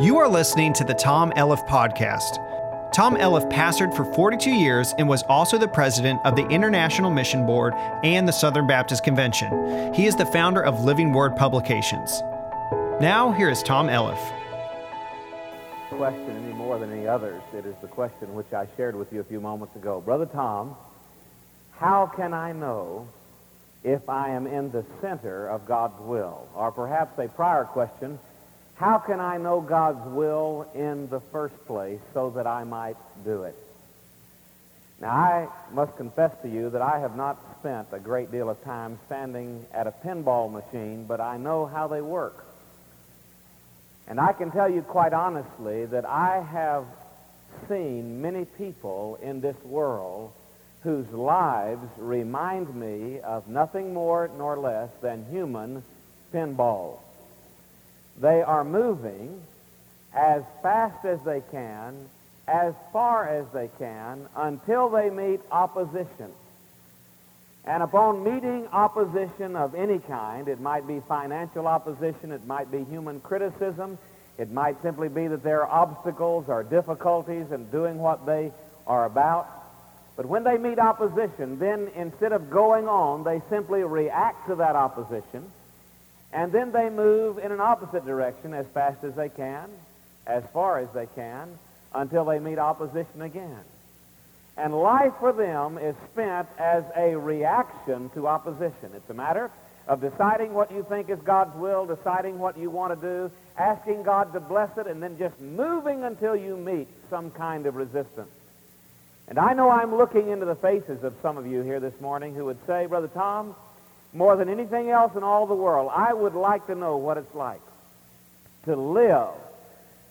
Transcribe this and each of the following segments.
You are listening to the Tom Elliff Podcast. Tom Elliff pastored for 42 years and was also the president of the International Mission Board and the Southern Baptist Convention. He is the founder of Living Word Publications. Now, here is Tom Elliff. Question any more than any others. It is the question which I shared with you a few moments ago. Brother Tom, how can I know if I am in the center of God's will? Or perhaps a prior question, how can I know God's will in the first place so that I might do it? Now, I must confess to you that I have not spent a great deal of time standing at a pinball machine, but I know how they work. And I can tell you quite honestly that I have seen many people in this world whose lives remind me of nothing more nor less than human pinballs. They are moving as fast as they can, as far as they can, until they meet opposition. And upon meeting opposition of any kind, it might be financial opposition, it might be human criticism, it might simply be that there are obstacles or difficulties in doing what they are about. But when they meet opposition, then instead of going on, they simply react to that opposition and then they move in an opposite direction as fast as they can, as far as they can, until they meet opposition again. And life for them is spent as a reaction to opposition. It's a matter of deciding what you think is God's will, deciding what you want to do, asking God to bless it, and then just moving until you meet some kind of resistance. And I know I'm looking into the faces of some of you here this morning who would say, Brother Tom, more than anything else in all the world, I would like to know what it's like to live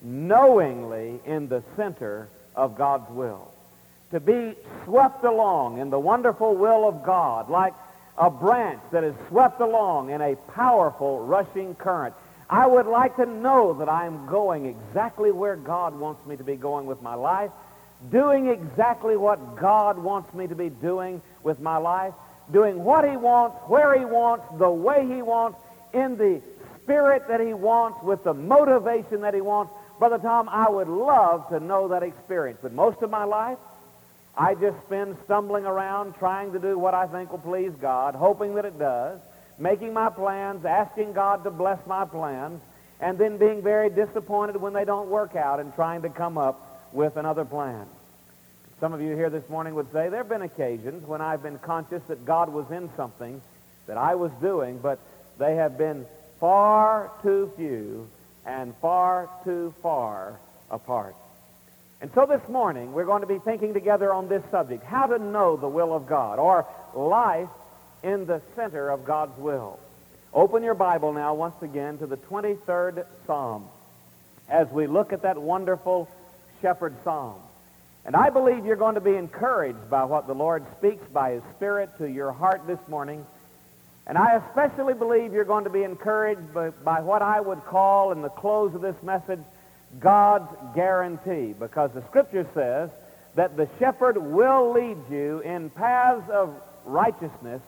knowingly in the center of God's will. To be swept along in the wonderful will of God, like a branch that is swept along in a powerful rushing current. I would like to know that I am going exactly where God wants me to be going with my life, doing exactly what God wants me to be doing with my life, doing what he wants, where he wants, the way he wants, in the spirit that he wants, with the motivation that he wants. Brother Tom, I would love to know that experience. But most of my life, I just spend stumbling around trying to do what I think will please God, hoping that it does, making my plans, asking God to bless my plans, and then being very disappointed when they don't work out and trying to come up with another plan. Some of you here this morning would say there have been occasions when I've been conscious that God was in something that I was doing, but they have been far too few and far too far apart. And so this morning, we're going to be thinking together on this subject, how to know the will of God, or life in the center of God's will. Open your Bible now once again to the 23rd Psalm as we look at that wonderful shepherd psalm. And I believe you're going to be encouraged by what the Lord speaks by His Spirit to your heart this morning. And I especially believe you're going to be encouraged by, by, what I would call in the close of this message God's guarantee. Because the Scripture says that the shepherd will lead you in paths of righteousness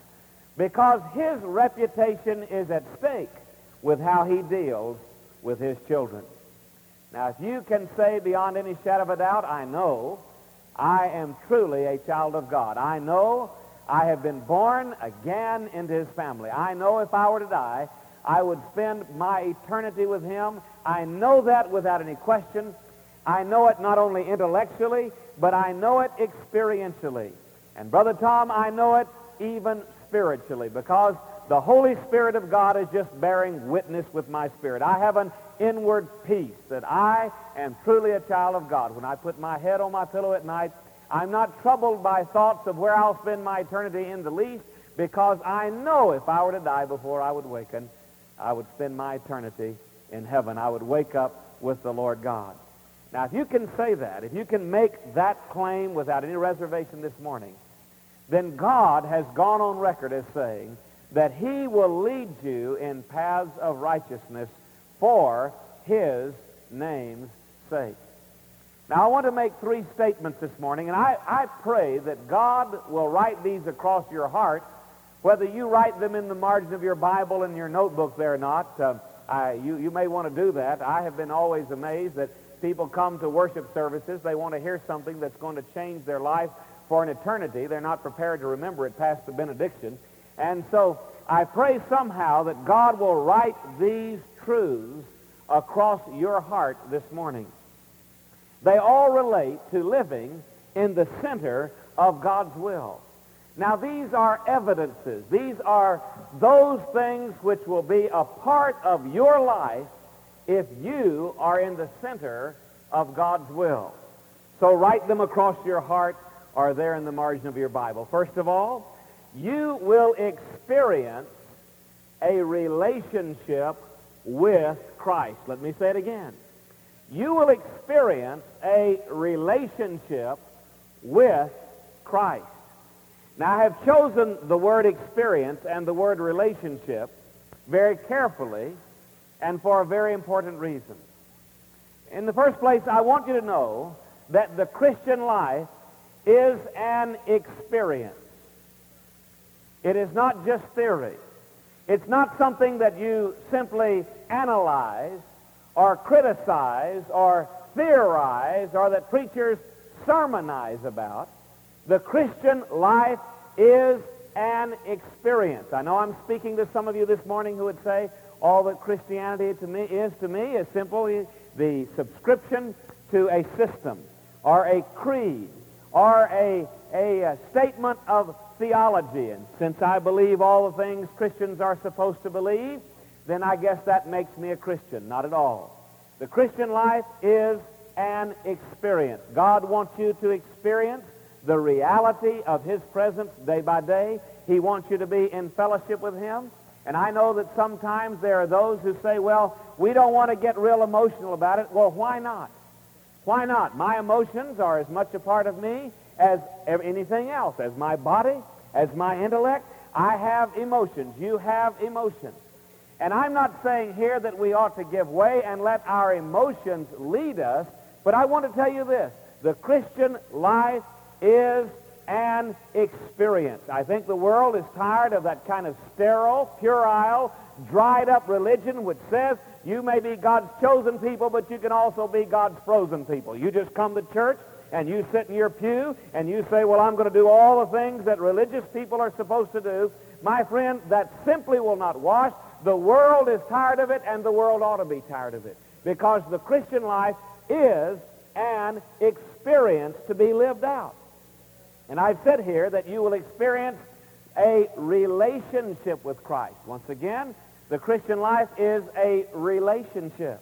because his reputation is at stake with how he deals with his children. Now, if you can say beyond any shadow of a doubt, I know I am truly a child of God. I know I have been born again into his family. I know if I were to die, I would spend my eternity with him. I know that without any question. I know it not only intellectually, but I know it experientially. And Brother Tom, I know it even spiritually because the Holy Spirit of God is just bearing witness with my spirit. I have an inward peace that I am truly a child of God. When I put my head on my pillow at night, I'm not troubled by thoughts of where I'll spend my eternity in the least because I know if I were to die before I would waken, I would spend my eternity in heaven. I would wake up with the Lord God. Now, if you can say that, if you can make that claim without any reservation this morning, then God has gone on record as saying that he will lead you in paths of righteousness for his name's sake. Now, I want to make three statements this morning, and I, I pray that God will write these across your heart, whether you write them in the margin of your Bible in your notebook there or not. Uh, I, you, you may want to do that. I have been always amazed that people come to worship services. They want to hear something that's going to change their life for an eternity. They're not prepared to remember it past the benediction. And so I pray somehow that God will write these truths across your heart this morning. They all relate to living in the center of God's will. Now, these are evidences. These are those things which will be a part of your life if you are in the center of God's will. So write them across your heart or there in the margin of your Bible. First of all, you will experience a relationship with Christ. Let me say it again. You will experience a relationship with Christ. Now, I have chosen the word experience and the word relationship very carefully and for a very important reason. In the first place, I want you to know that the Christian life is an experience. It is not just theory. It's not something that you simply analyze or criticize or theorize or that preachers sermonize about. The Christian life is an experience. I know I'm speaking to some of you this morning who would say, all that Christianity to me is to me is simply the subscription to a system or a creed or a, a, a statement of theology. And since I believe all the things Christians are supposed to believe, then I guess that makes me a Christian. Not at all. The Christian life is an experience. God wants you to experience the reality of his presence day by day. He wants you to be in fellowship with him. And I know that sometimes there are those who say, well, we don't want to get real emotional about it. Well, why not? Why not? My emotions are as much a part of me as anything else, as my body, as my intellect. I have emotions. You have emotions. And I'm not saying here that we ought to give way and let our emotions lead us, but I want to tell you this. The Christian life is an experience. I think the world is tired of that kind of sterile, puerile, dried up religion which says you may be God's chosen people, but you can also be God's frozen people. You just come to church and you sit in your pew and you say, well, I'm going to do all the things that religious people are supposed to do. My friend, that simply will not wash. The world is tired of it, and the world ought to be tired of it. Because the Christian life is an experience to be lived out. And I've said here that you will experience a relationship with Christ. Once again, the Christian life is a relationship.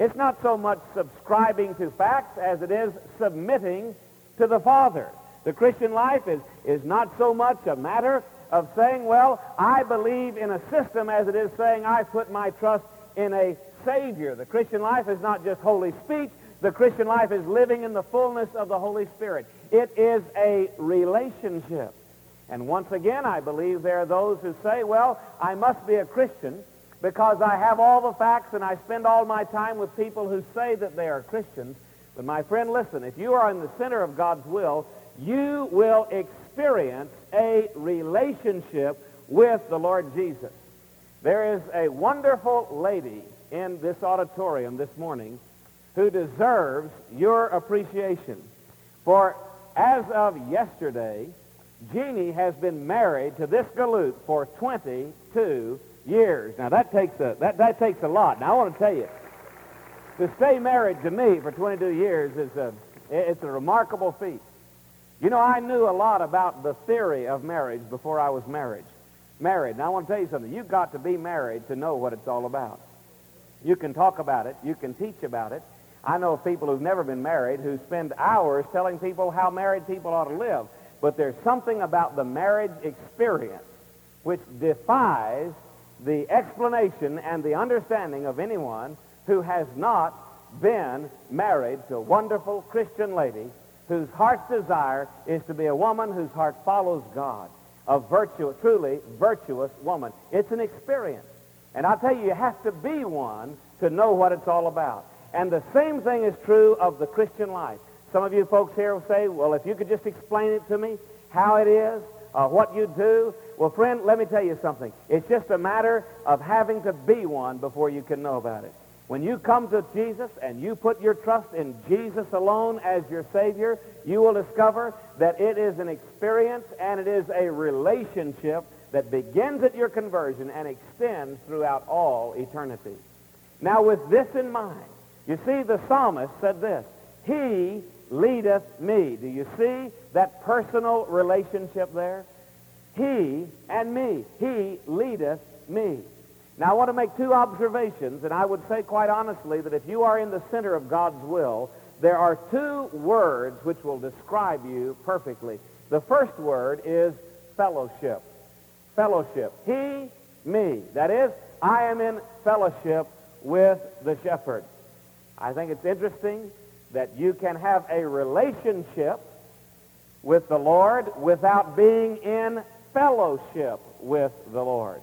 It's not so much subscribing to facts as it is submitting to the Father. The Christian life is, is not so much a matter of saying, well, I believe in a system as it is saying I put my trust in a Savior. The Christian life is not just holy speech. The Christian life is living in the fullness of the Holy Spirit. It is a relationship. And once again, I believe there are those who say, well, I must be a Christian because I have all the facts and I spend all my time with people who say that they are Christians. But my friend, listen, if you are in the center of God's will, you will experience a relationship with the Lord Jesus. There is a wonderful lady in this auditorium this morning who deserves your appreciation. For as of yesterday, Jeannie has been married to this galoot for 22 years. Now that takes a that, that takes a lot. Now I want to tell you, to stay married to me for 22 years is a it's a remarkable feat. You know, I knew a lot about the theory of marriage before I was married. Married. Now I want to tell you something. You've got to be married to know what it's all about. You can talk about it. You can teach about it. I know people who've never been married who spend hours telling people how married people ought to live. But there's something about the marriage experience which defies the explanation and the understanding of anyone who has not been married to a wonderful Christian lady whose heart's desire is to be a woman whose heart follows God, a virtuous, truly virtuous woman. It's an experience. And I'll tell you, you have to be one to know what it's all about. And the same thing is true of the Christian life. Some of you folks here will say, well, if you could just explain it to me, how it is, uh, what you do. Well, friend, let me tell you something. It's just a matter of having to be one before you can know about it. When you come to Jesus and you put your trust in Jesus alone as your Savior, you will discover that it is an experience and it is a relationship that begins at your conversion and extends throughout all eternity. Now, with this in mind, you see, the psalmist said this, He leadeth me. Do you see that personal relationship there? He and me. He leadeth me. Now, I want to make two observations, and I would say quite honestly that if you are in the center of God's will, there are two words which will describe you perfectly. The first word is fellowship. Fellowship. He, me. That is, I am in fellowship with the shepherd. I think it's interesting that you can have a relationship with the Lord without being in fellowship with the Lord.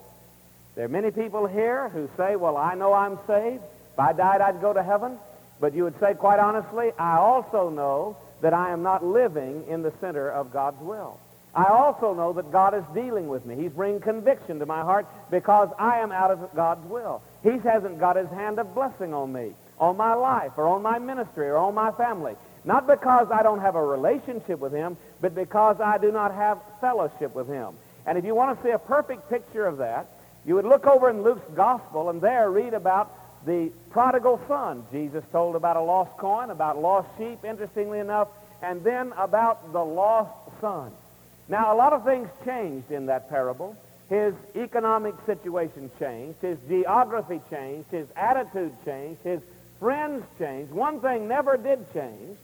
There are many people here who say, well, I know I'm saved. If I died, I'd go to heaven. But you would say, quite honestly, I also know that I am not living in the center of God's will. I also know that God is dealing with me. He's bringing conviction to my heart because I am out of God's will. He hasn't got his hand of blessing on me, on my life, or on my ministry, or on my family. Not because I don't have a relationship with him, but because I do not have fellowship with him. And if you want to see a perfect picture of that, you would look over in Luke's gospel and there read about the prodigal son. Jesus told about a lost coin, about lost sheep, interestingly enough, and then about the lost son. Now, a lot of things changed in that parable. His economic situation changed. His geography changed. His attitude changed. His friends changed. One thing never did change,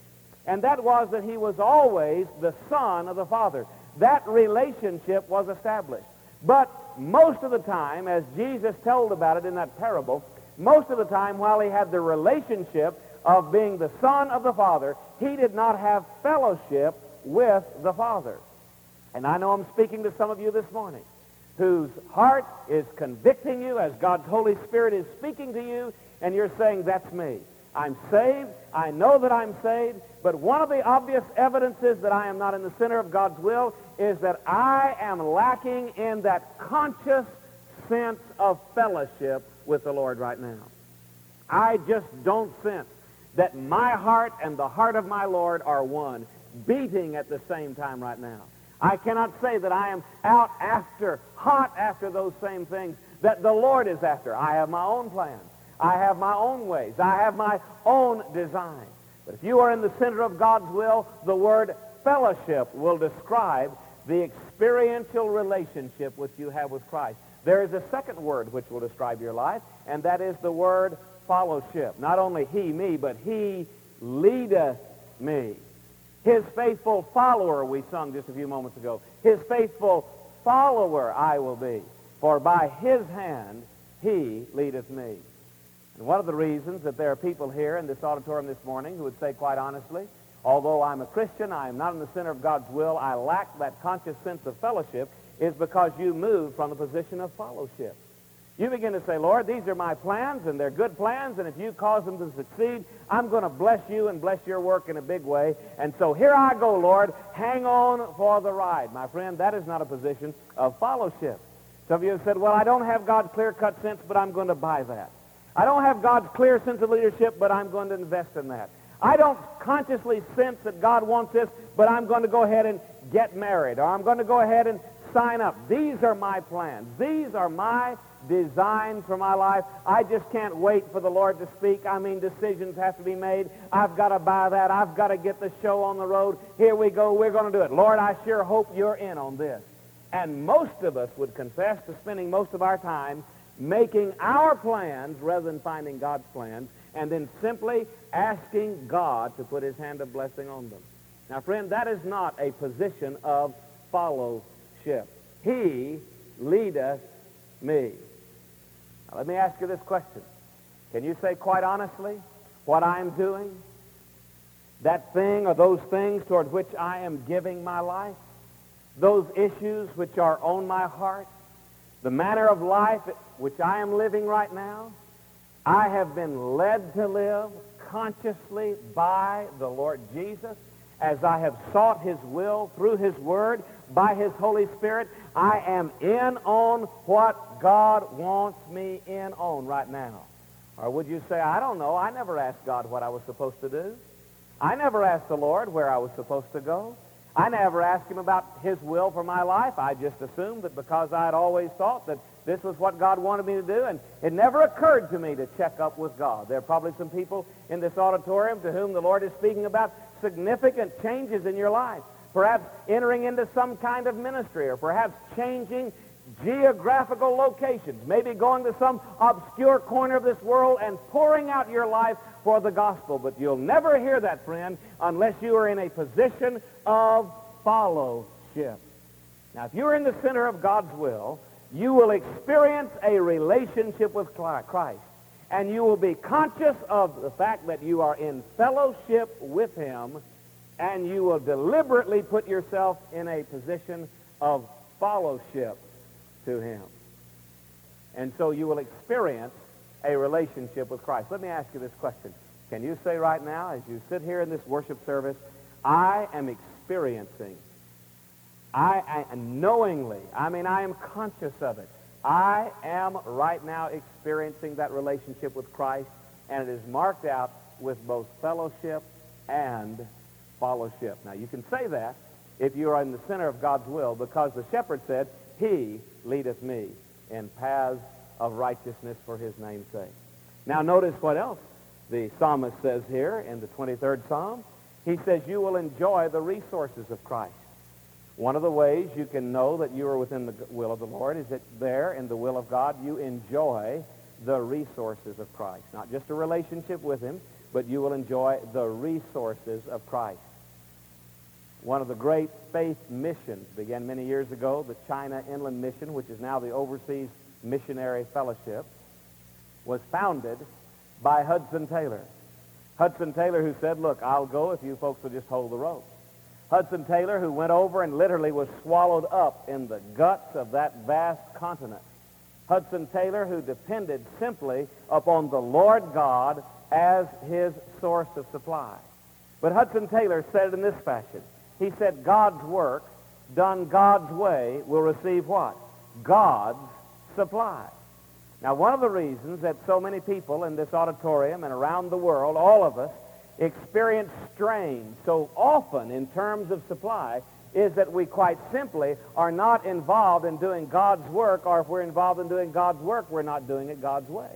and that was that he was always the son of the Father. That relationship was established. But most of the time, as Jesus told about it in that parable, most of the time while he had the relationship of being the Son of the Father, he did not have fellowship with the Father. And I know I'm speaking to some of you this morning whose heart is convicting you as God's Holy Spirit is speaking to you, and you're saying, that's me. I'm saved. I know that I'm saved. But one of the obvious evidences that I am not in the center of God's will is that I am lacking in that conscious sense of fellowship with the Lord right now. I just don't sense that my heart and the heart of my Lord are one, beating at the same time right now. I cannot say that I am out after, hot after those same things that the Lord is after. I have my own plans. I have my own ways. I have my own design. But if you are in the center of God's will, the word fellowship will describe the experiential relationship which you have with Christ. There is a second word which will describe your life, and that is the word followship. Not only he, me, but he leadeth me. His faithful follower, we sung just a few moments ago. His faithful follower I will be, for by his hand he leadeth me. And one of the reasons that there are people here in this auditorium this morning who would say quite honestly, although I'm a Christian, I am not in the center of God's will, I lack that conscious sense of fellowship, is because you move from the position of followship. You begin to say, Lord, these are my plans, and they're good plans, and if you cause them to succeed, I'm going to bless you and bless your work in a big way. And so here I go, Lord. Hang on for the ride. My friend, that is not a position of followship. Some of you have said, well, I don't have God's clear-cut sense, but I'm going to buy that. I don't have God's clear sense of leadership, but I'm going to invest in that. I don't consciously sense that God wants this, but I'm going to go ahead and get married, or I'm going to go ahead and sign up. These are my plans. These are my designs for my life. I just can't wait for the Lord to speak. I mean, decisions have to be made. I've got to buy that. I've got to get the show on the road. Here we go. We're going to do it. Lord, I sure hope you're in on this. And most of us would confess to spending most of our time making our plans rather than finding God's plans, and then simply asking God to put his hand of blessing on them. Now, friend, that is not a position of followship. He leadeth me. Now, let me ask you this question. Can you say quite honestly what I'm doing? That thing or those things toward which I am giving my life? Those issues which are on my heart? The manner of life which I am living right now, I have been led to live consciously by the Lord Jesus as I have sought his will through his word, by his Holy Spirit, I am in on what God wants me in on right now. Or would you say, I don't know, I never asked God what I was supposed to do. I never asked the Lord where I was supposed to go. I never asked him about his will for my life. I just assumed that because I had always thought that this was what God wanted me to do, and it never occurred to me to check up with God. There are probably some people in this auditorium to whom the Lord is speaking about significant changes in your life. Perhaps entering into some kind of ministry, or perhaps changing geographical locations, maybe going to some obscure corner of this world and pouring out your life for the gospel. But you'll never hear that, friend, unless you are in a position of followship. Now, if you're in the center of God's will, you will experience a relationship with Christ. And you will be conscious of the fact that you are in fellowship with him, and you will deliberately put yourself in a position of followship to him. And so you will experience a relationship with Christ. Let me ask you this question. Can you say right now, as you sit here in this worship service, I am experiencing, I, I knowingly, I mean, I am conscious of it. I am right now experiencing that relationship with Christ, and it is marked out with both fellowship and followship. Now, you can say that if you are in the center of God's will, because the shepherd said, He leadeth me in paths of righteousness for his name's sake. Now notice what else the psalmist says here in the 23rd Psalm. He says, you will enjoy the resources of Christ. One of the ways you can know that you are within the will of the Lord is that there in the will of God you enjoy the resources of Christ. Not just a relationship with him, but you will enjoy the resources of Christ. One of the great faith missions began many years ago, the China Inland Mission, which is now the Overseas Missionary Fellowship, was founded by Hudson Taylor. Hudson Taylor who said, look, I'll go if you folks will just hold the rope. Hudson Taylor who went over and literally was swallowed up in the guts of that vast continent. Hudson Taylor who depended simply upon the Lord God as his source of supply. But Hudson Taylor said it in this fashion. He said God's work done God's way will receive what? God's supply. Now, one of the reasons that so many people in this auditorium and around the world, all of us, experience strain so often in terms of supply is that we quite simply are not involved in doing God's work, or if we're involved in doing God's work, we're not doing it God's way.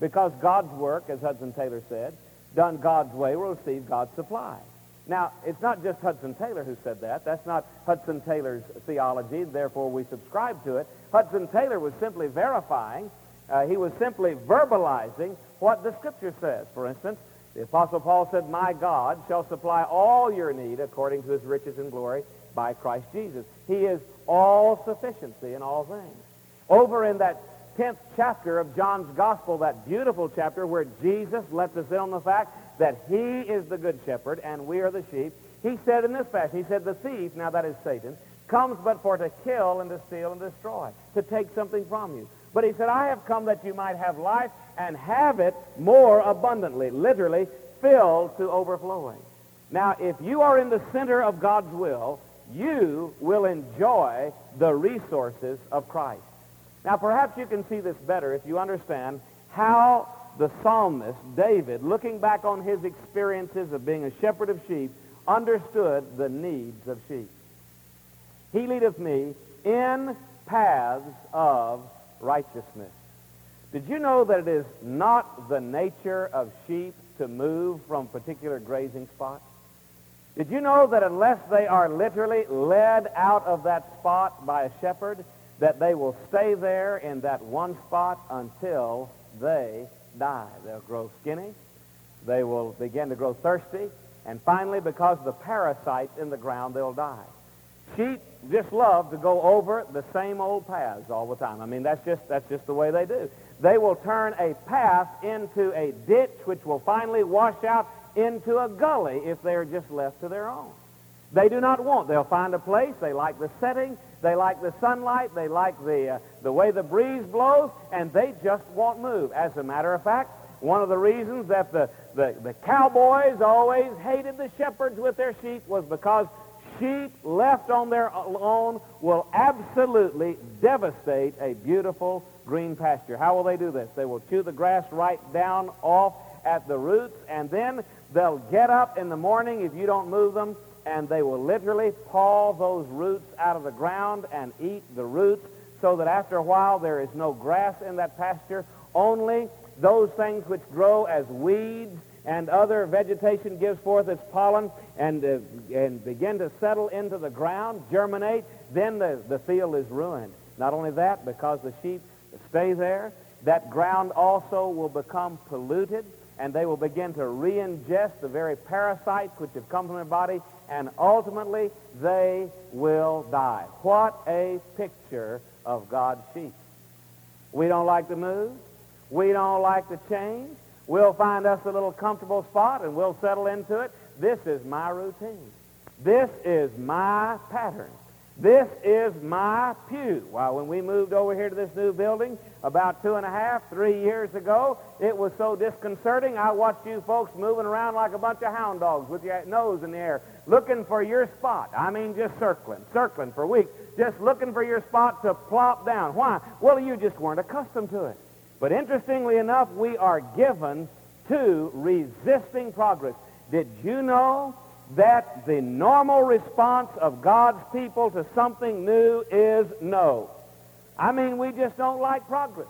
Because God's work, as Hudson Taylor said, done God's way will receive God's supply. Now, it's not just Hudson Taylor who said that. That's not Hudson Taylor's theology, therefore we subscribe to it. Hudson Taylor was simply verifying, uh, he was simply verbalizing what the Scripture says. For instance, the Apostle Paul said, My God shall supply all your need according to his riches and glory by Christ Jesus. He is all sufficiency in all things. Over in that 10th chapter of John's Gospel, that beautiful chapter where Jesus lets us in on the fact that he is the good shepherd and we are the sheep. He said in this fashion, he said, the thief, now that is Satan, comes but for to kill and to steal and destroy, to take something from you. But he said, I have come that you might have life and have it more abundantly, literally filled to overflowing. Now, if you are in the center of God's will, you will enjoy the resources of Christ. Now, perhaps you can see this better if you understand how the psalmist, David, looking back on his experiences of being a shepherd of sheep, understood the needs of sheep. He leadeth me in paths of righteousness. Did you know that it is not the nature of sheep to move from particular grazing spots? Did you know that unless they are literally led out of that spot by a shepherd, that they will stay there in that one spot until they die. They'll grow skinny. They will begin to grow thirsty. And finally, because of the parasites in the ground, they'll die. Sheep just love to go over the same old paths all the time. I mean, that's just, that's just the way they do. They will turn a path into a ditch, which will finally wash out into a gully if they're just left to their own. They do not want. They'll find a place. They like the setting. They like the sunlight. They like the, uh, the way the breeze blows, and they just won't move. As a matter of fact, one of the reasons that the, the, the cowboys always hated the shepherds with their sheep was because sheep left on their own will absolutely devastate a beautiful green pasture. How will they do this? They will chew the grass right down off at the roots, and then they'll get up in the morning if you don't move them, and they will literally paw those roots out of the ground and eat the roots so that after a while there is no grass in that pasture. Only those things which grow as weeds and other vegetation gives forth its pollen and, uh, and begin to settle into the ground, germinate, then the, the field is ruined. Not only that, because the sheep stay there, that ground also will become polluted and they will begin to re-ingest the very parasites which have come from their body, and ultimately they will die. What a picture of God's sheep. We don't like to move. We don't like to change. We'll find us a little comfortable spot and we'll settle into it. This is my routine. This is my pattern. This is my pew. Well, when we moved over here to this new building about two and a half, three years ago, it was so disconcerting. I watched you folks moving around like a bunch of hound dogs with your nose in the air, looking for your spot. I mean, just circling, circling for weeks, just looking for your spot to plop down. Why? Well, you just weren't accustomed to it. But interestingly enough, we are given to resisting progress. Did you know that the normal response of God's people to something new is no. I mean, we just don't like progress.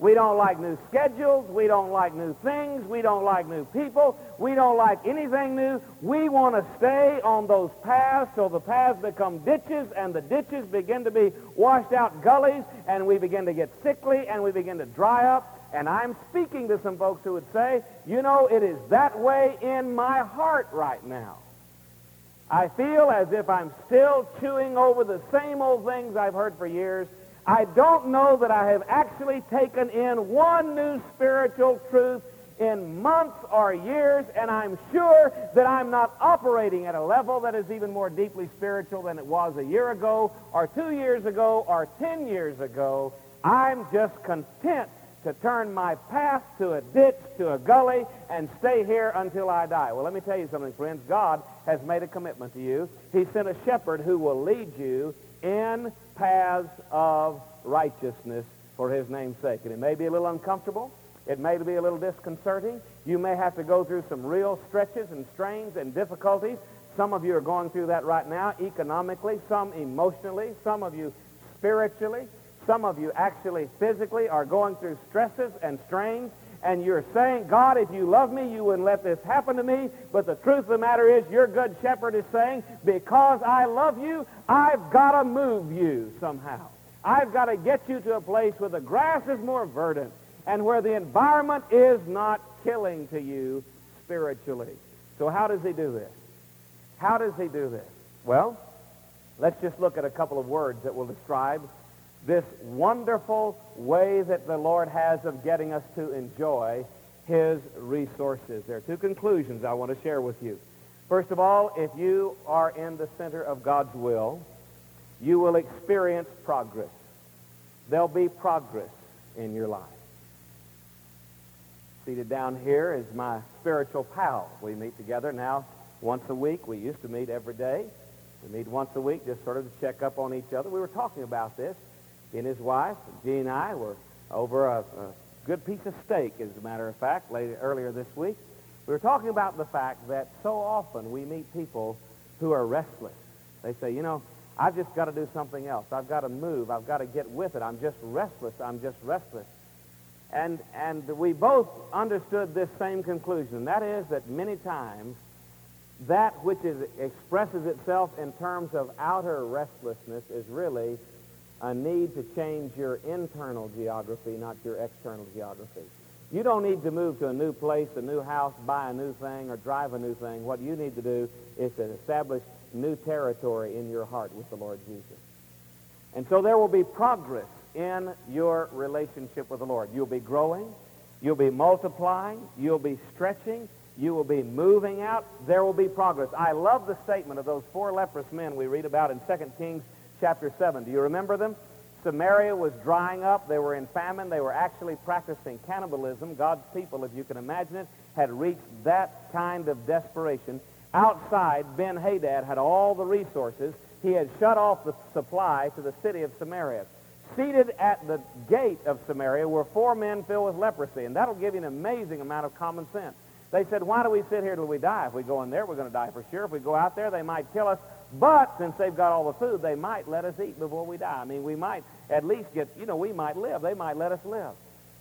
We don't like new schedules. We don't like new things. We don't like new people. We don't like anything new. We want to stay on those paths till the paths become ditches and the ditches begin to be washed out gullies and we begin to get sickly and we begin to dry up. And I'm speaking to some folks who would say, you know, it is that way in my heart right now. I feel as if I'm still chewing over the same old things I've heard for years. I don't know that I have actually taken in one new spiritual truth in months or years, and I'm sure that I'm not operating at a level that is even more deeply spiritual than it was a year ago, or two years ago, or ten years ago. I'm just content to turn my path to a ditch, to a gully, and stay here until I die. Well, let me tell you something, friends. God has made a commitment to you. He sent a shepherd who will lead you in paths of righteousness for his name's sake. And it may be a little uncomfortable. It may be a little disconcerting. You may have to go through some real stretches and strains and difficulties. Some of you are going through that right now economically, some emotionally, some of you spiritually. Some of you actually physically are going through stresses and strains, and you're saying, God, if you love me, you wouldn't let this happen to me. But the truth of the matter is, your good shepherd is saying, because I love you, I've got to move you somehow. I've got to get you to a place where the grass is more verdant and where the environment is not killing to you spiritually. So how does he do this? How does he do this? Well, let's just look at a couple of words that will describe this wonderful way that the Lord has of getting us to enjoy his resources. There are two conclusions I want to share with you. First of all, if you are in the center of God's will, you will experience progress. There'll be progress in your life. Seated down here is my spiritual pal. We meet together now once a week. We used to meet every day. We meet once a week just sort of to check up on each other. We were talking about this and his wife, Jean and I, were over a, a good piece of steak, as a matter of fact, later, earlier this week. We were talking about the fact that so often we meet people who are restless. They say, you know, I've just got to do something else. I've got to move. I've got to get with it. I'm just restless. I'm just restless. And, and we both understood this same conclusion. That is that many times that which is, expresses itself in terms of outer restlessness is really a need to change your internal geography, not your external geography. You don't need to move to a new place, a new house, buy a new thing, or drive a new thing. What you need to do is to establish new territory in your heart with the Lord Jesus. And so there will be progress in your relationship with the Lord. You'll be growing. You'll be multiplying. You'll be stretching. You will be moving out. There will be progress. I love the statement of those four leprous men we read about in 2 Kings chapter 7. Do you remember them? Samaria was drying up. They were in famine. They were actually practicing cannibalism. God's people, if you can imagine it, had reached that kind of desperation. outside, Ben-Hadad had all the resources. He had shut off the supply to the city of Samaria. Seated at the gate of Samaria were four men filled with leprosy, and that'll give you an amazing amount of common sense. They said, why do we sit here till we die? If we go in there, we're going to die for sure. If we go out there, they might kill us. But since they've got all the food, they might let us eat before we die. I mean, we might at least get, you know, we might live. They might let us live.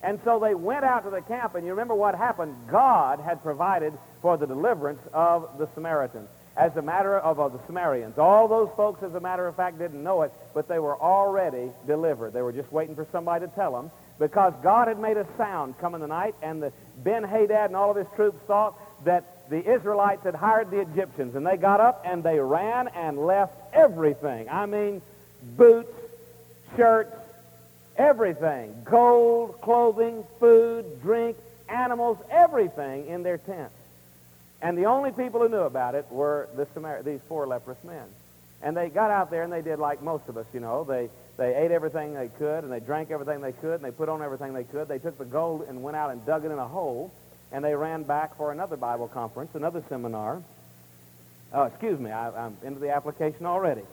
And so they went out to the camp, and you remember what happened? God had provided for the deliverance of the Samaritans as a matter of, of the Samaritans. All those folks, as a matter of fact, didn't know it, but they were already delivered. They were just waiting for somebody to tell them because God had made a sound come in the night, and the Ben-Hadad and all of his troops thought that the Israelites had hired the Egyptians, and they got up and they ran and left everything. I mean, boots, shirts, everything, gold, clothing, food, drink, animals, everything in their tents. And the only people who knew about it were the Samar- these four leprous men. And they got out there and they did like most of us, you know. They, they ate everything they could and they drank everything they could and they put on everything they could. They took the gold and went out and dug it in a hole and they ran back for another Bible conference, another seminar. Oh, excuse me, I, am into the application already.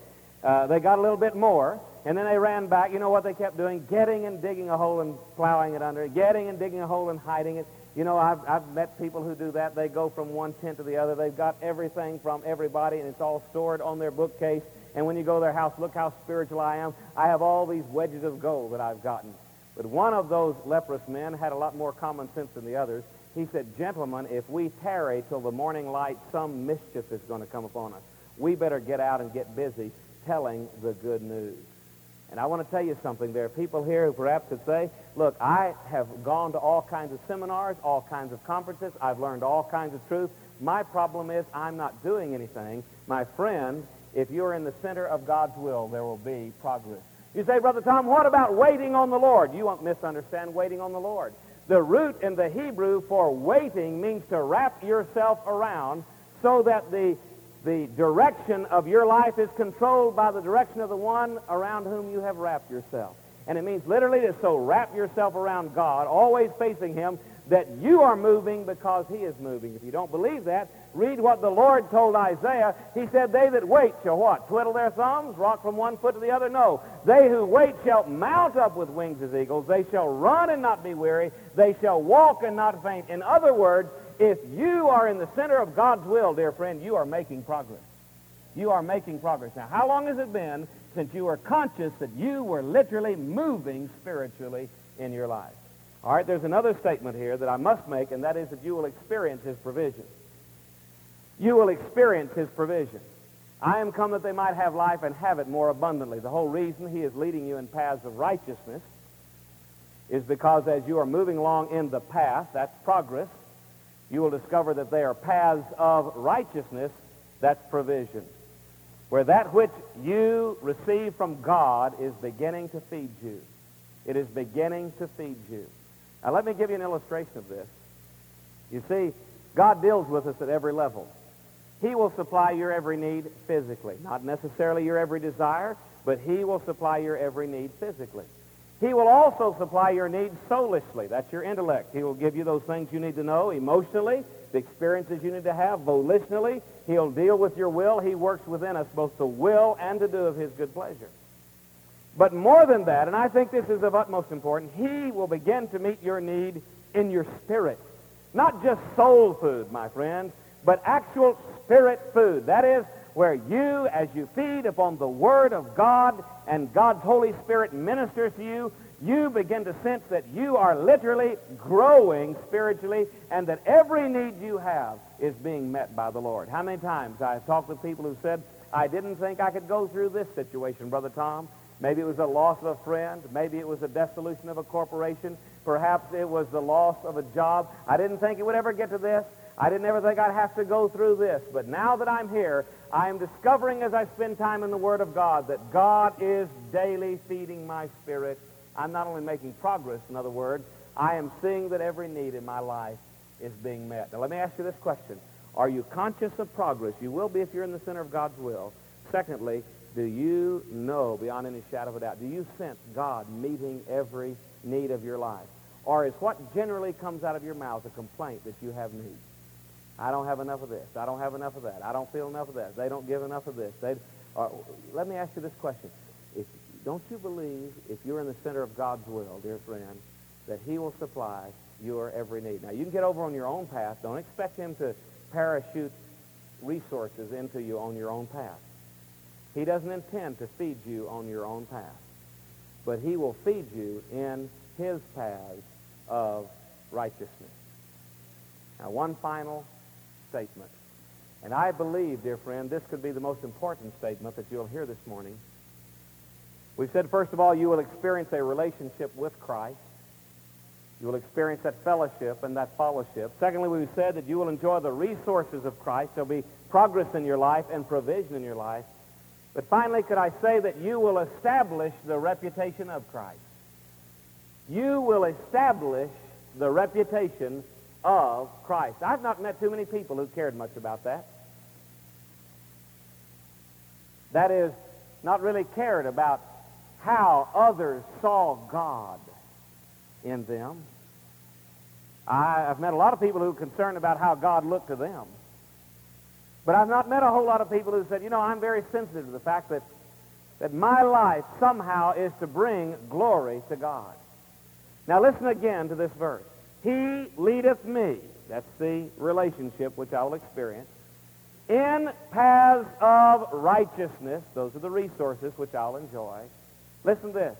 Uh, they got a little bit more, and then they ran back. You know what they kept doing? Getting and digging a hole and plowing it under, getting and digging a hole and hiding it, you know, I've, I've met people who do that. They go from one tent to the other. They've got everything from everybody, and it's all stored on their bookcase. And when you go to their house, look how spiritual I am. I have all these wedges of gold that I've gotten. But one of those leprous men had a lot more common sense than the others. He said, Gentlemen, if we tarry till the morning light, some mischief is going to come upon us. We better get out and get busy telling the good news. And I want to tell you something. There are people here who perhaps could say, look, I have gone to all kinds of seminars, all kinds of conferences. I've learned all kinds of truth. My problem is I'm not doing anything. My friend, if you're in the center of God's will, there will be progress. You say, Brother Tom, what about waiting on the Lord? You won't misunderstand waiting on the Lord. The root in the Hebrew for waiting means to wrap yourself around so that the the direction of your life is controlled by the direction of the one around whom you have wrapped yourself. And it means literally to so wrap yourself around God, always facing him, that you are moving because he is moving. If you don't believe that, read what the Lord told Isaiah. He said, They that wait shall what? Twiddle their thumbs? Rock from one foot to the other? No. They who wait shall mount up with wings as eagles. They shall run and not be weary. They shall walk and not faint. In other words, if you are in the center of God's will, dear friend, you are making progress. You are making progress. Now, how long has it been since you were conscious that you were literally moving spiritually in your life? All right, there's another statement here that I must make, and that is that you will experience his provision. You will experience his provision. I am come that they might have life and have it more abundantly. The whole reason he is leading you in paths of righteousness is because as you are moving along in the path, that's progress, you will discover that they are paths of righteousness, that's provision. Where that which you receive from God is beginning to feed you. It is beginning to feed you. Now let me give you an illustration of this. You see, God deals with us at every level. He will supply your every need physically. Not necessarily your every desire, but he will supply your every need physically. He will also supply your needs soulishly. That's your intellect. He will give you those things you need to know emotionally, the experiences you need to have volitionally. He'll deal with your will. He works within us both to will and to do of his good pleasure. But more than that, and I think this is of utmost importance, he will begin to meet your need in your spirit. Not just soul food, my friends, but actual spirit food. That is, where you, as you feed upon the Word of God and God's Holy Spirit ministers to you, you begin to sense that you are literally growing spiritually and that every need you have is being met by the Lord. How many times I've talked with people who said, I didn't think I could go through this situation, Brother Tom. Maybe it was the loss of a friend. Maybe it was the dissolution of a corporation. Perhaps it was the loss of a job. I didn't think it would ever get to this. I didn't ever think I'd have to go through this. But now that I'm here, I am discovering as I spend time in the Word of God that God is daily feeding my spirit. I'm not only making progress, in other words, I am seeing that every need in my life is being met. Now let me ask you this question. Are you conscious of progress? You will be if you're in the center of God's will. Secondly, do you know beyond any shadow of a doubt, do you sense God meeting every need of your life? Or is what generally comes out of your mouth a complaint that you have needs? I don't have enough of this. I don't have enough of that. I don't feel enough of that. They don't give enough of this. They, or, let me ask you this question. If, don't you believe, if you're in the center of God's will, dear friend, that he will supply your every need? Now, you can get over on your own path. Don't expect him to parachute resources into you on your own path. He doesn't intend to feed you on your own path, but he will feed you in his paths of righteousness. Now, one final statement. And I believe, dear friend, this could be the most important statement that you'll hear this morning. We've said, first of all, you will experience a relationship with Christ. You will experience that followship and that fellowship. Secondly, we've said that you will enjoy the resources of Christ. There'll be progress in your life and provision in your life. But finally, could I say that you will establish the reputation of Christ? You will establish the reputation of Christ. I've not met too many people who cared much about that. That is, not really cared about how others saw God in them. I, have met a lot of people who are concerned about how God looked to them. But I've not met a whole lot of people who said, you know, I'm very sensitive to the fact that, that my life somehow is to bring glory to God. Now listen again to this verse. He leadeth me, that's the relationship which I will experience, in paths of righteousness, those are the resources which I'll enjoy. Listen to this.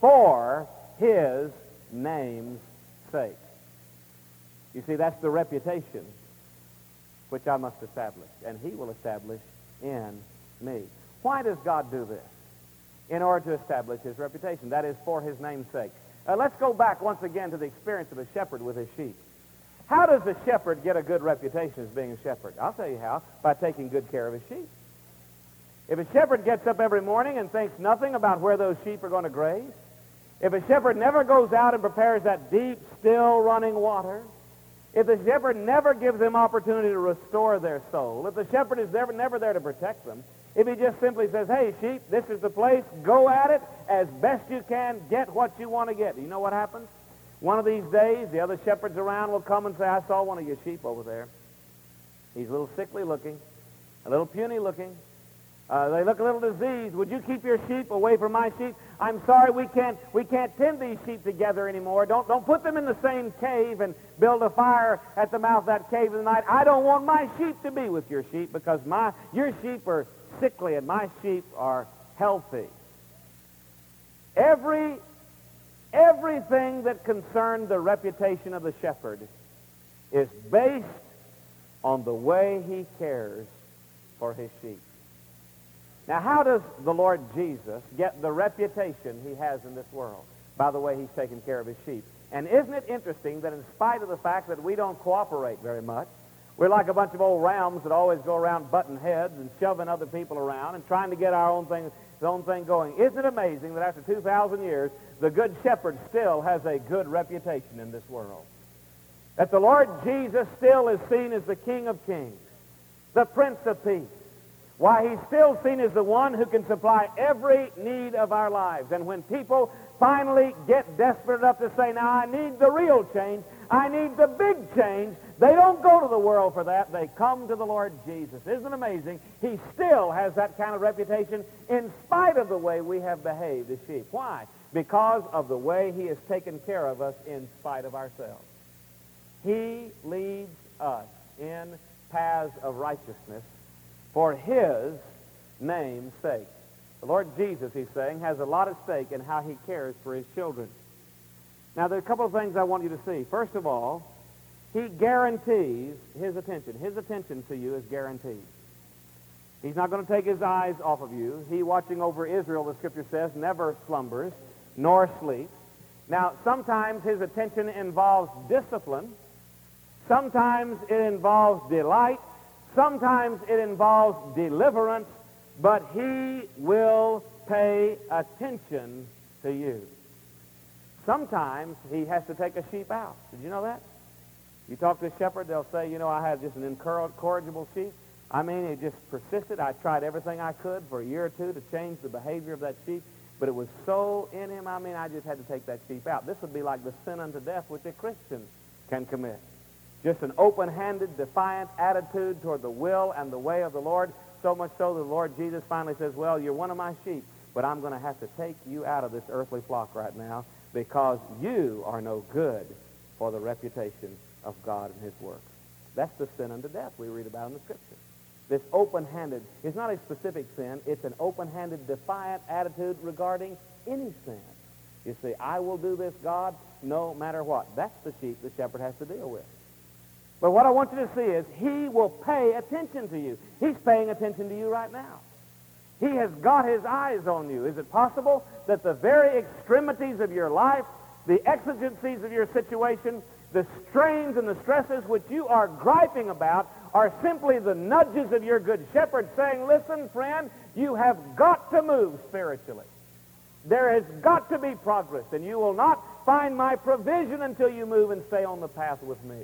For his name's sake. You see, that's the reputation which I must establish, and he will establish in me. Why does God do this? In order to establish his reputation. That is for his name's sake. Uh, let's go back once again to the experience of a shepherd with his sheep. How does a shepherd get a good reputation as being a shepherd? I'll tell you how. By taking good care of his sheep. If a shepherd gets up every morning and thinks nothing about where those sheep are going to graze, if a shepherd never goes out and prepares that deep, still running water, if the shepherd never gives them opportunity to restore their soul, if the shepherd is never, never there to protect them, if he just simply says, hey, sheep, this is the place, go at it as best you can, get what you want to get. You know what happens? One of these days, the other shepherds around will come and say, I saw one of your sheep over there. He's a little sickly looking, a little puny looking, uh, they look a little diseased. Would you keep your sheep away from my sheep? I'm sorry, we can't, we can't tend these sheep together anymore. Don't, don't put them in the same cave and build a fire at the mouth of that cave in the night. I don't want my sheep to be with your sheep because my, your sheep are sickly and my sheep are healthy. Every, everything that concerned the reputation of the shepherd is based on the way he cares for his sheep. Now, how does the Lord Jesus get the reputation he has in this world? By the way, he's taking care of his sheep. And isn't it interesting that in spite of the fact that we don't cooperate very much, we're like a bunch of old rams that always go around butting heads and shoving other people around and trying to get our own thing, the own thing going. Isn't it amazing that after 2,000 years, the Good Shepherd still has a good reputation in this world? That the Lord Jesus still is seen as the King of Kings, the Prince of Peace, why, he's still seen as the one who can supply every need of our lives. And when people finally get desperate enough to say, now I need the real change, I need the big change, they don't go to the world for that. They come to the Lord Jesus. Isn't it amazing? He still has that kind of reputation in spite of the way we have behaved as sheep. Why? Because of the way he has taken care of us in spite of ourselves. He leads us in paths of righteousness for his name's sake. The Lord Jesus, he's saying, has a lot at stake in how he cares for his children. Now, there are a couple of things I want you to see. First of all, he guarantees his attention. His attention to you is guaranteed. He's not going to take his eyes off of you. He, watching over Israel, the Scripture says, never slumbers nor sleeps. Now, sometimes his attention involves discipline. Sometimes it involves delight. Sometimes it involves deliverance, but he will pay attention to you. Sometimes he has to take a sheep out. Did you know that? You talk to a shepherd, they'll say, you know, I had just an incorrigible sheep. I mean, it just persisted. I tried everything I could for a year or two to change the behavior of that sheep, but it was so in him, I mean, I just had to take that sheep out. This would be like the sin unto death which a Christian can commit. Just an open-handed, defiant attitude toward the will and the way of the Lord. So much so that the Lord Jesus finally says, well, you're one of my sheep, but I'm going to have to take you out of this earthly flock right now because you are no good for the reputation of God and his work. That's the sin unto death we read about in the Scripture. This open-handed, it's not a specific sin, it's an open-handed, defiant attitude regarding any sin. You see, I will do this, God, no matter what. That's the sheep the shepherd has to deal with. But what I want you to see is he will pay attention to you. He's paying attention to you right now. He has got his eyes on you. Is it possible that the very extremities of your life, the exigencies of your situation, the strains and the stresses which you are griping about are simply the nudges of your good shepherd saying, listen, friend, you have got to move spiritually. There has got to be progress, and you will not find my provision until you move and stay on the path with me.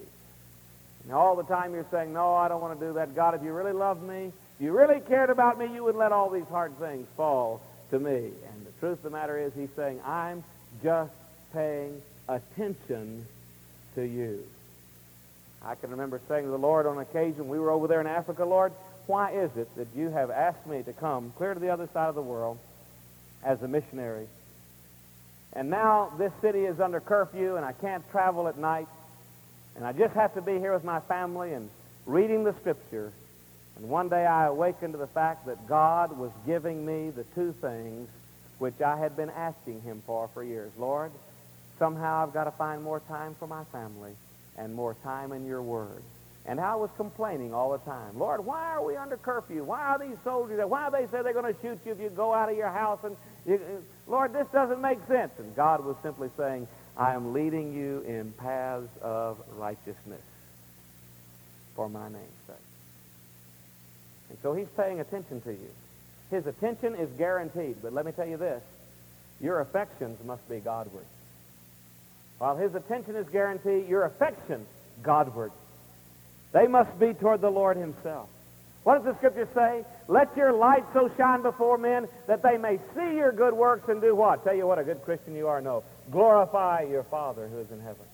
Now, all the time you're saying, no, I don't want to do that. God, if you really loved me, if you really cared about me, you would let all these hard things fall to me. And the truth of the matter is, he's saying, I'm just paying attention to you. I can remember saying to the Lord on occasion, we were over there in Africa, Lord, why is it that you have asked me to come clear to the other side of the world as a missionary? And now this city is under curfew and I can't travel at night. And I just have to be here with my family and reading the scripture. And one day I awakened to the fact that God was giving me the two things which I had been asking him for for years. Lord, somehow I've got to find more time for my family and more time in your word. And I was complaining all the time. Lord, why are we under curfew? Why are these soldiers? Why they say they're going to shoot you if you go out of your house? And you, Lord, this doesn't make sense. And God was simply saying, I am leading you in paths of righteousness for my name's sake. And so he's paying attention to you. His attention is guaranteed. But let me tell you this. Your affections must be Godward. While his attention is guaranteed, your affection Godward. They must be toward the Lord himself. What does the Scripture say? Let your light so shine before men that they may see your good works and do what? Tell you what a good Christian you are. No. Glorify your Father who is in heaven.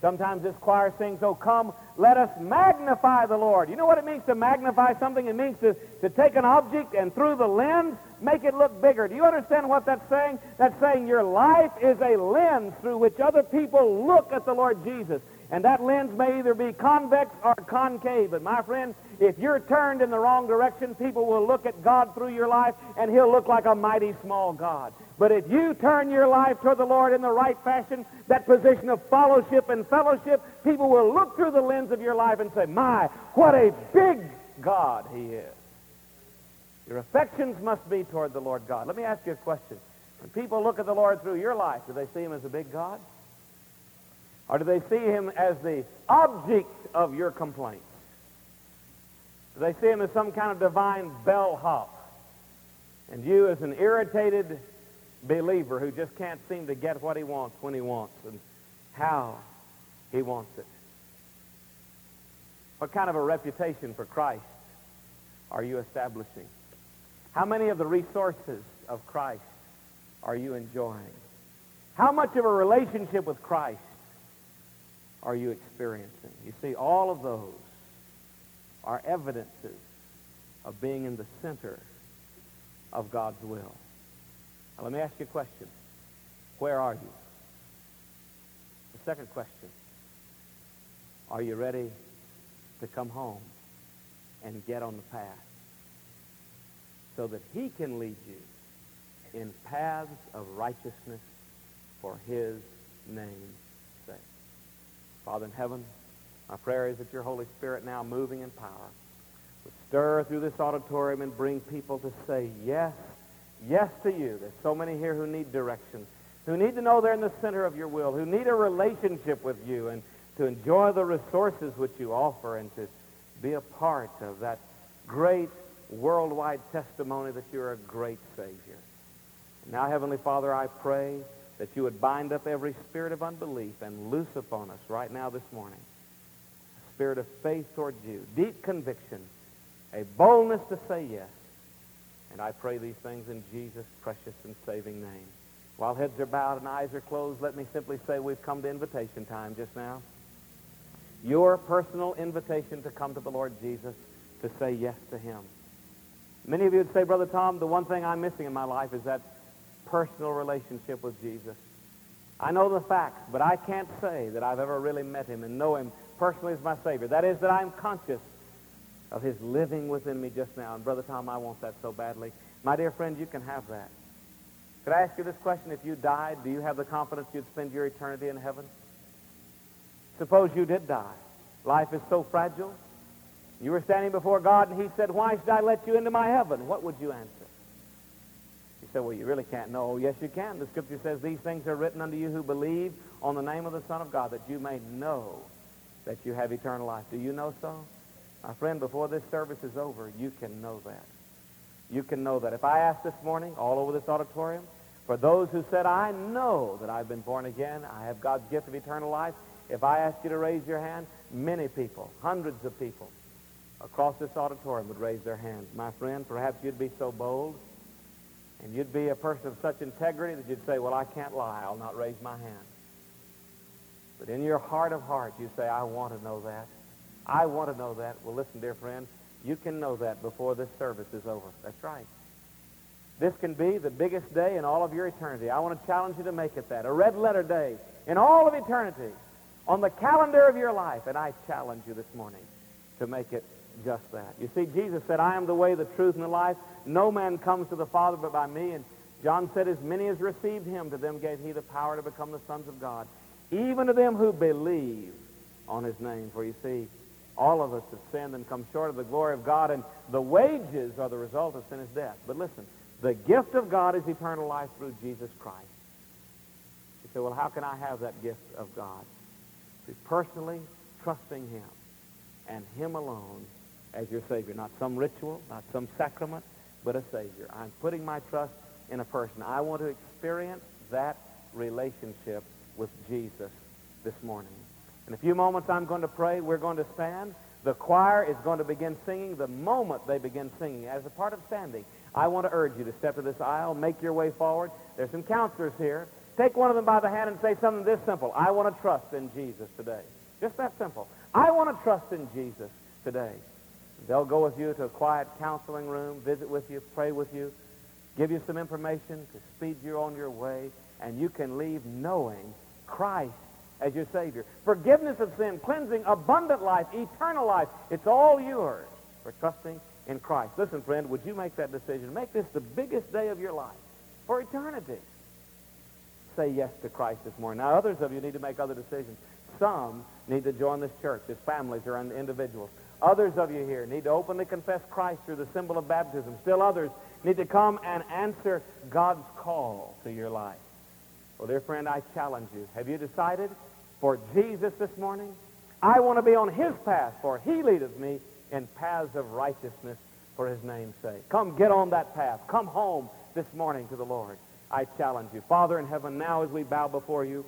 Sometimes this choir sings, Oh, come, let us magnify the Lord. You know what it means to magnify something? It means to, to take an object and through the lens make it look bigger. Do you understand what that's saying? That's saying your life is a lens through which other people look at the Lord Jesus. And that lens may either be convex or concave. But my friend, if you're turned in the wrong direction, people will look at God through your life, and he'll look like a mighty small God. But if you turn your life toward the Lord in the right fashion, that position of followship and fellowship, people will look through the lens of your life and say, my, what a big God he is. Your affections must be toward the Lord God. Let me ask you a question. When people look at the Lord through your life, do they see him as a big God? Or do they see him as the object of your complaints? Do they see him as some kind of divine bellhop? And you as an irritated believer who just can't seem to get what he wants when he wants and how he wants it. What kind of a reputation for Christ are you establishing? How many of the resources of Christ are you enjoying? How much of a relationship with Christ are you experiencing? You see, all of those are evidences of being in the center of God's will. Now, let me ask you a question. Where are you? The second question. Are you ready to come home and get on the path so that he can lead you in paths of righteousness for his name's sake? Father in heaven, my prayer is that your Holy Spirit now moving in power would stir through this auditorium and bring people to say yes yes to you. There's so many here who need direction, who need to know they're in the center of your will, who need a relationship with you and to enjoy the resources which you offer and to be a part of that great worldwide testimony that you're a great Savior. Now, Heavenly Father, I pray that you would bind up every spirit of unbelief and loose upon us right now this morning a spirit of faith towards you, deep conviction, a boldness to say yes, and I pray these things in Jesus' precious and saving name. While heads are bowed and eyes are closed, let me simply say we've come to invitation time just now. your personal invitation to come to the Lord Jesus, to say yes to him. Many of you would say, Brother Tom, the one thing I'm missing in my life is that personal relationship with Jesus. I know the facts, but I can't say that I've ever really met him and know him personally as my Savior. That is, that I'm conscious of his living within me just now. And Brother Tom, I want that so badly. My dear friend, you can have that. Could I ask you this question? If you died, do you have the confidence you'd spend your eternity in heaven? Suppose you did die. Life is so fragile. You were standing before God and he said, why should I let you into my heaven? What would you answer? You say, well, you really can't know. Oh, yes, you can. The scripture says, these things are written unto you who believe on the name of the Son of God, that you may know that you have eternal life. Do you know so? My friend, before this service is over, you can know that. You can know that. If I ask this morning, all over this auditorium, for those who said, I know that I've been born again, I have God's gift of eternal life, if I ask you to raise your hand, many people, hundreds of people across this auditorium would raise their hands. My friend, perhaps you'd be so bold and you'd be a person of such integrity that you'd say, well, I can't lie. I'll not raise my hand. But in your heart of hearts, you say, I want to know that. I want to know that. Well, listen, dear friend, you can know that before this service is over. That's right. This can be the biggest day in all of your eternity. I want to challenge you to make it that. A red letter day in all of eternity on the calendar of your life. And I challenge you this morning to make it just that. You see, Jesus said, I am the way, the truth, and the life. No man comes to the Father but by me. And John said, as many as received him, to them gave he the power to become the sons of God, even to them who believe on his name. For you see, all of us have sinned and come short of the glory of God, and the wages are the result of sin is death. But listen, the gift of God is eternal life through Jesus Christ. You say, well, how can I have that gift of God? Through personally trusting him and him alone as your Savior. Not some ritual, not some sacrament, but a Savior. I'm putting my trust in a person. I want to experience that relationship with Jesus this morning. In a few moments, I'm going to pray. We're going to stand. The choir is going to begin singing the moment they begin singing. As a part of standing, I want to urge you to step to this aisle, make your way forward. There's some counselors here. Take one of them by the hand and say something this simple. I want to trust in Jesus today. Just that simple. I want to trust in Jesus today. They'll go with you to a quiet counseling room, visit with you, pray with you, give you some information to speed you on your way, and you can leave knowing Christ as your Savior. Forgiveness of sin, cleansing, abundant life, eternal life. It's all yours for trusting in Christ. Listen, friend, would you make that decision? Make this the biggest day of your life for eternity. Say yes to Christ this morning. Now, others of you need to make other decisions. Some need to join this church as families or individuals. Others of you here need to openly confess Christ through the symbol of baptism. Still others need to come and answer God's call to your life. Well, dear friend, I challenge you. Have you decided for Jesus this morning? I want to be on his path, for he leadeth me in paths of righteousness for his name's sake. Come get on that path. Come home this morning to the Lord. I challenge you. Father in heaven, now as we bow before you,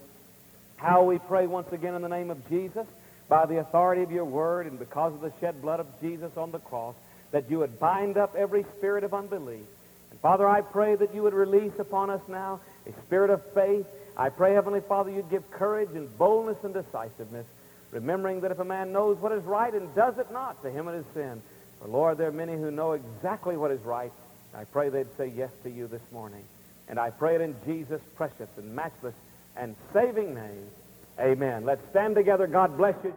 how we pray once again in the name of Jesus by the authority of your word and because of the shed blood of Jesus on the cross, that you would bind up every spirit of unbelief. And Father, I pray that you would release upon us now a spirit of faith. I pray, Heavenly Father, you'd give courage and boldness and decisiveness, remembering that if a man knows what is right and does it not, to him it is sin. For Lord, there are many who know exactly what is right. I pray they'd say yes to you this morning. And I pray it in Jesus' precious and matchless and saving name. Amen. Let's stand together. God bless you.